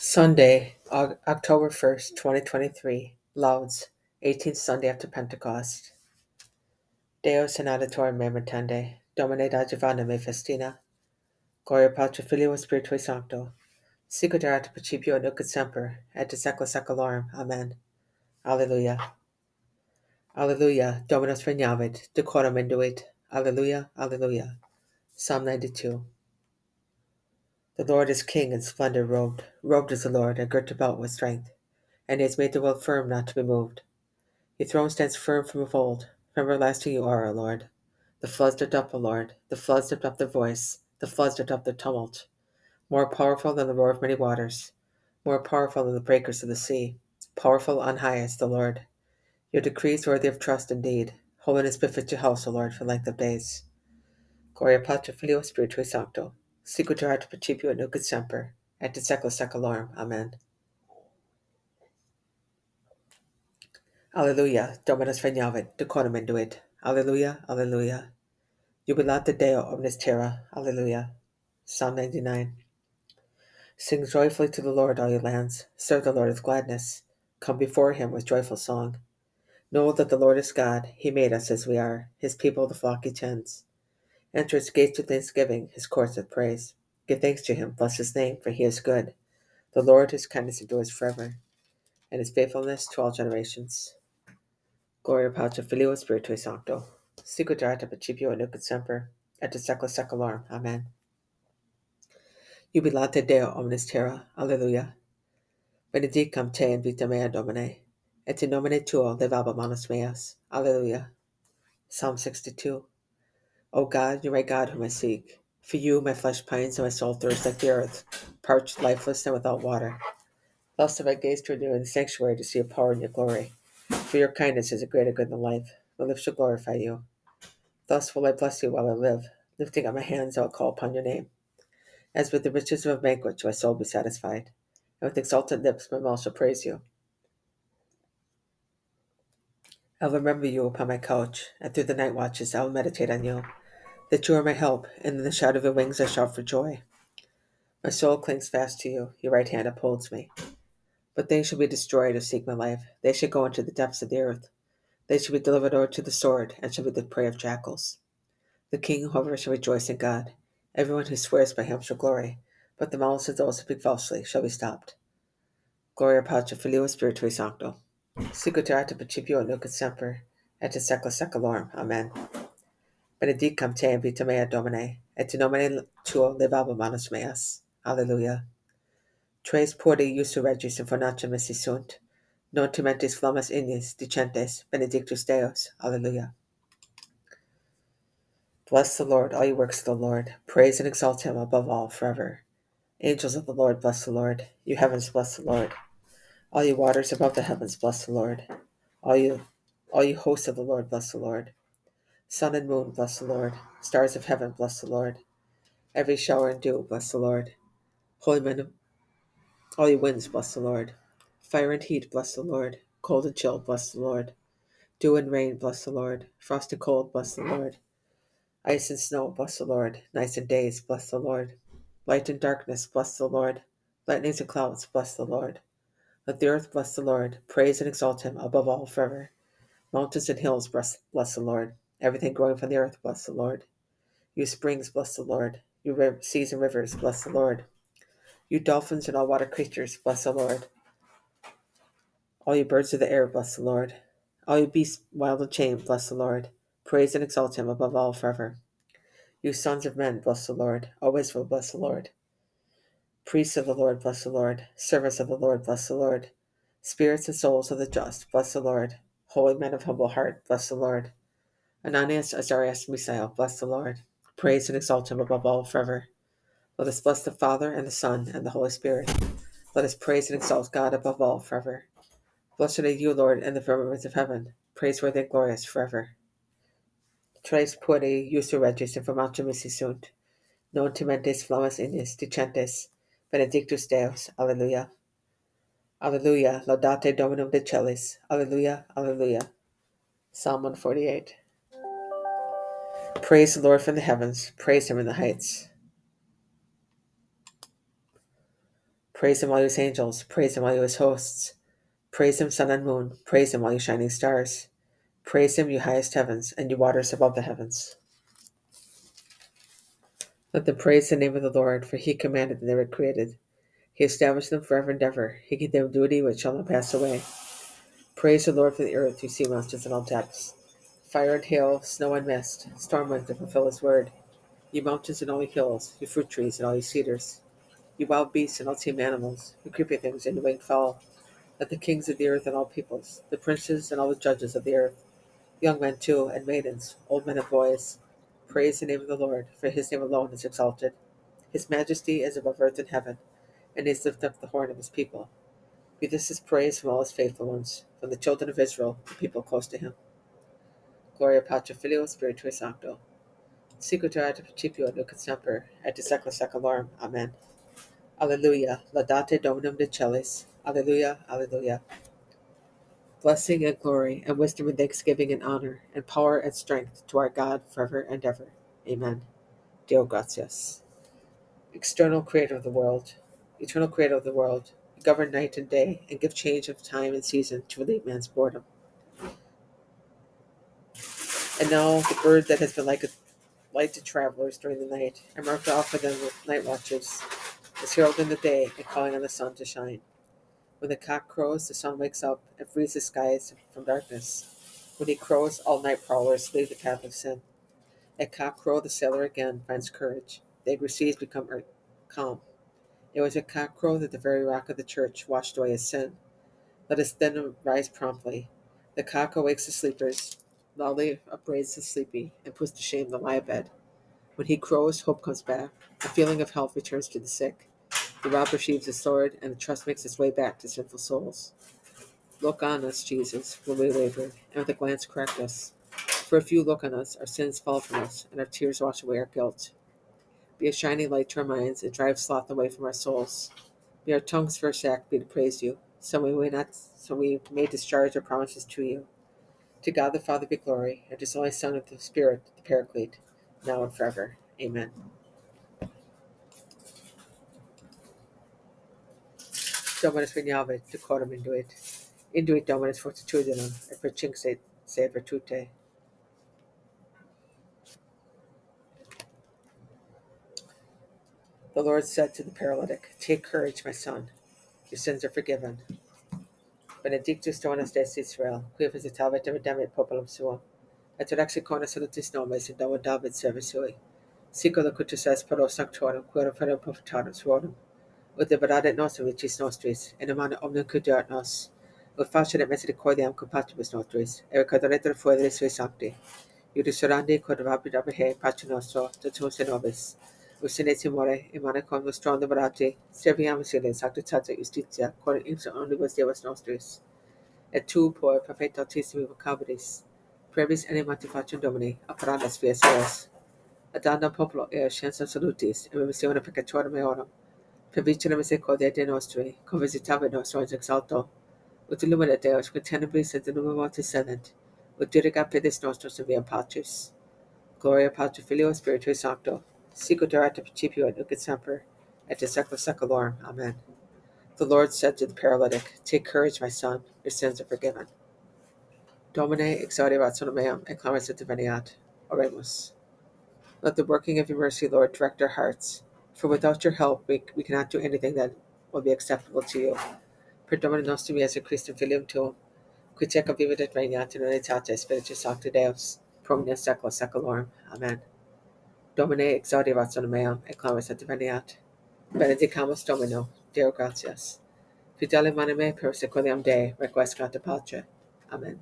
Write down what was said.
Sunday, October 1st, 2023, Lauds, 18th Sunday after Pentecost. Deus in aditor me mertende, Domine ad adiuvandum me festina, Gloria Patri Filio Spiritui Sancto, Sicut erat principio nunc et semper, et in secula seculorum. Amen. Alleluia. Alleluia. Dominus regnavit, decorum induit. Alleluia. Alleluia. Psalm 92. The Lord is King in splendor robed. Robed is the Lord, and girt about with strength. And he has made the world firm, not to be moved. Your throne stands firm from of old. From everlasting you are, O Lord. The floods lift up, O Lord. The floods lift up the voice. The floods lift up the tumult. More powerful than the roar of many waters. More powerful than the breakers of the sea. Powerful on high is the Lord. Your decrees worthy of trust indeed. Holiness befits your house, O Lord, for length of days. Gloria Patri Filio Spiritui Sancto. Sicutar et principio et nunc semper. Et in secula seculorum. Amen. Alleluia. Dominus regnavit. Decorum induit. Alleluia. Alleluia. Jubilate Deo omnis terra. Alleluia. Psalm 99. Sing joyfully to the Lord, all you lands. Serve the Lord with gladness. Come before him with joyful song. Know that the Lord is God. He made us as we are, his people, the flock he tends. Enter his gates with thanksgiving, his courts with praise. Give thanks to him, bless his name, for he is good. The Lord, his kindness endures forever, and his faithfulness to all generations. Gloria Patri Filio Spiritui Sancto. Et nunc et semper, et in secula seculorum. Amen. Jubilate Deo omnis terra. Alleluia. Benedicam te in vita mea, Domine, et in nomine tuo levaba manus meas. Alleluia. Psalm 62. O God, you are my God whom I seek. For you my flesh pines and my soul thirsts like the earth, parched, lifeless, and without water. Thus have I gazed toward you in the sanctuary to see your power and your glory. For your kindness is a greater good than life. My lips shall glorify you. Thus will I bless you while I live. Lifting up my hands, I will call upon your name. As with the riches of a banquet shall my soul be satisfied. And with exultant lips my mouth shall praise you. I will remember you upon my couch, and through the night watches I will meditate on you. That you are my help, and in the shadow of your wings I shout for joy. My soul clings fast to you, your right hand upholds me. But they shall be destroyed who seek my life. They shall go into the depths of the earth. They shall be delivered over to the sword, and shall be the prey of jackals. The king, however, shall rejoice in God. Everyone who swears by him shall glory, but the mouths of those who speak falsely shall be stopped. Gloria Patri Filio Spiritui Sancto. In principio nunc semper, et in secula seculorum. Amen. Benedicam te in vita mea, Domine, et in nomine tuo levaba manus meas. Alleluia. Tres puri iussu regis in fornacia missi sunt, non timentis flammas ignis dicentes, benedictus Deus. Alleluia. Bless the Lord, all you works of the Lord. Praise and exalt him above all forever. Angels of the Lord, bless the Lord. You heavens, bless the Lord. All you waters above the heavens, bless the Lord. All you all you hosts of the Lord, bless the Lord. Sun and moon, bless the Lord. Stars of heaven, bless the Lord. Every shower and dew, bless the Lord. Holy men, all you winds, bless the Lord. Fire and heat, bless the Lord. Cold and chill, bless the Lord. Dew and rain, bless the Lord. Frost and cold, bless the Lord. Ice and snow, bless the Lord. Nights and days, bless the Lord. Light and darkness, bless the Lord. Lightnings and clouds, bless the Lord. Let the earth bless the Lord. Praise and exalt him above all forever. Mountains and hills, bless, bless the Lord. Everything growing from the earth, bless the Lord. You springs, bless the Lord. You riv- seas and rivers, bless the Lord. You dolphins and all water creatures, bless the Lord. All you birds of the air, bless the Lord. All you beasts wild and chained, bless the Lord. Praise and exalt him above all forever. You sons of men, bless the Lord. Always will bless the Lord. Priests of the Lord, bless the Lord. Servants of the Lord, bless the Lord. Spirits and souls of the just, bless the Lord. Holy men of humble heart, bless the Lord. Ananias, Azarias, Misael, bless the Lord. Praise and exalt him above all forever. Let us bless the Father and the Son and the Holy Spirit. Let us praise and exalt God above all forever. Blessed are you, Lord, in the firmament of heaven. Praiseworthy and glorious forever. Tres puri iussu regis informatum missi sunt. Non timentes flammas ignis dicentes. Benedictus Deus. Alleluia. Alleluia. Laudate Dominum de Celis. Alleluia. Alleluia. Psalm 148. Praise the Lord from the heavens. Praise him in the heights. Praise him, all his angels. Praise him, all his hosts. Praise him, sun and moon. Praise him, all you shining stars. Praise him, you highest heavens, and you waters above the heavens. Let them praise the name of the Lord, for he commanded and they were created. He established them forever and ever. He gave them duty which shall not pass away. Praise the Lord for the earth, you sea monsters and all depths. Fire and hail, snow and mist, storm wind to fulfill his word. You mountains and all you hills, you fruit trees and all your cedars, you wild beasts and all tame animals, you creepy things and you winged fowl. Let the kings of the earth and all peoples, the princes and all the judges of the earth, young men too, and maidens, old men and boys, praise the name of the Lord, for his name alone is exalted. His majesty is above earth and heaven, and he has lifted up the horn of his people. Be this his praise from all his faithful ones, from the children of Israel, the people close to him. Gloria Patri Filio Spiritui Sancto. Sicutor ad principio et nunc et de secula seculorum. Amen. Alleluia. Laudate Dominum de Celis. Alleluia. Alleluia. Blessing and glory, and wisdom and thanksgiving and honor, and power and strength to our God forever and ever. Amen. Deo gratias. External creator of the world, eternal creator of the world, govern night and day, and give change of time and season to relieve man's boredom. And now the bird that has been like a light to travelers during the night, and marked off for them with night watches, is heralding the day and calling on the sun to shine. When the cock crows, the sun wakes up and frees the skies from darkness. When he crows, all night prowlers leave the path of sin. At cock crow, the sailor again finds courage. The angry seas become er, calm. It was at cock crow that the very rock of the church washed away his sin. Let us then rise promptly. The cock awakes the sleepers, loudly upbraids the sleepy, and puts to shame the lie abed. When he crows, hope comes back. The feeling of health returns to the sick. The robber sheaves his sword, and the trust makes its way back to sinful souls. Look on us, Jesus, when we wavered, and with a glance correct us. For if you look on us, our sins fall from us, and our tears wash away our guilt. Be a shining light to our minds, and drive sloth away from our souls. May our tongue's first act be to praise you, so we may not, so we may discharge our promises to you. To God the Father be glory, and to His only Son, and the Spirit, the Paraclete, now and forever. Amen. Dominus Dominus et virtute. The Lord said to the paralytic, Take courage, my son. Your sins are forgiven. Benedictus Dominus Deus Israel, qui visitavit et redemit populum suum, et rexiconis salutis nomes in Domo David servis sui. Sico locutus est pro sanctorum, quorum ferem profetarum suorum, ut liberadet nos vicis nostris, in amane omnium cudiat nos, ut faciet misericordiam compatibus nostris, et recordaretur foederis sui sancti, iudis orandi quod rapid abehe pace nostro, totus in nobis, ut sine timore, in manacum nostrum liberati, serviamus ilin sanctitatea justitia, quod in ipsa omnibus Deus nostris, et tu, por perfecta altissimi vocabilis, Prebis animati facem Domini, apparatus fias eos. Adanda populo ea scienza salutis, et remissione peccatorum eorum. Per vicina misericordia de nostri, convisitavit nostro in exalto. Ut illumina Deus, quid tenebris et numa mortis sedent. Ut diriga pedis nostros in via patris. Gloria Patri Filio Spiritui Sancto. Sicut erat principio et nunc et semper, et de secula seculorum. Amen. The Lord said to the paralytic, Take courage, my son, your sins are forgiven. Domine exaudibat sonum meum, et clamis et veniat. Oremus. Let the working of your mercy, Lord, direct our hearts, for without your help we, we cannot do anything that will be acceptable to you. Per Domine nostrum Iesu Christum filium tuum, qui teca vivit et regnat in unitate Spiritus Sancti Deus, pro omnia secula seculorum. Amen. Domine exaudibat sonum meum, et clamis et veniat. Benedicamus Domino, Deo gratias. Fidelem anime per sequeliam Dei, requiescat pace. Amen.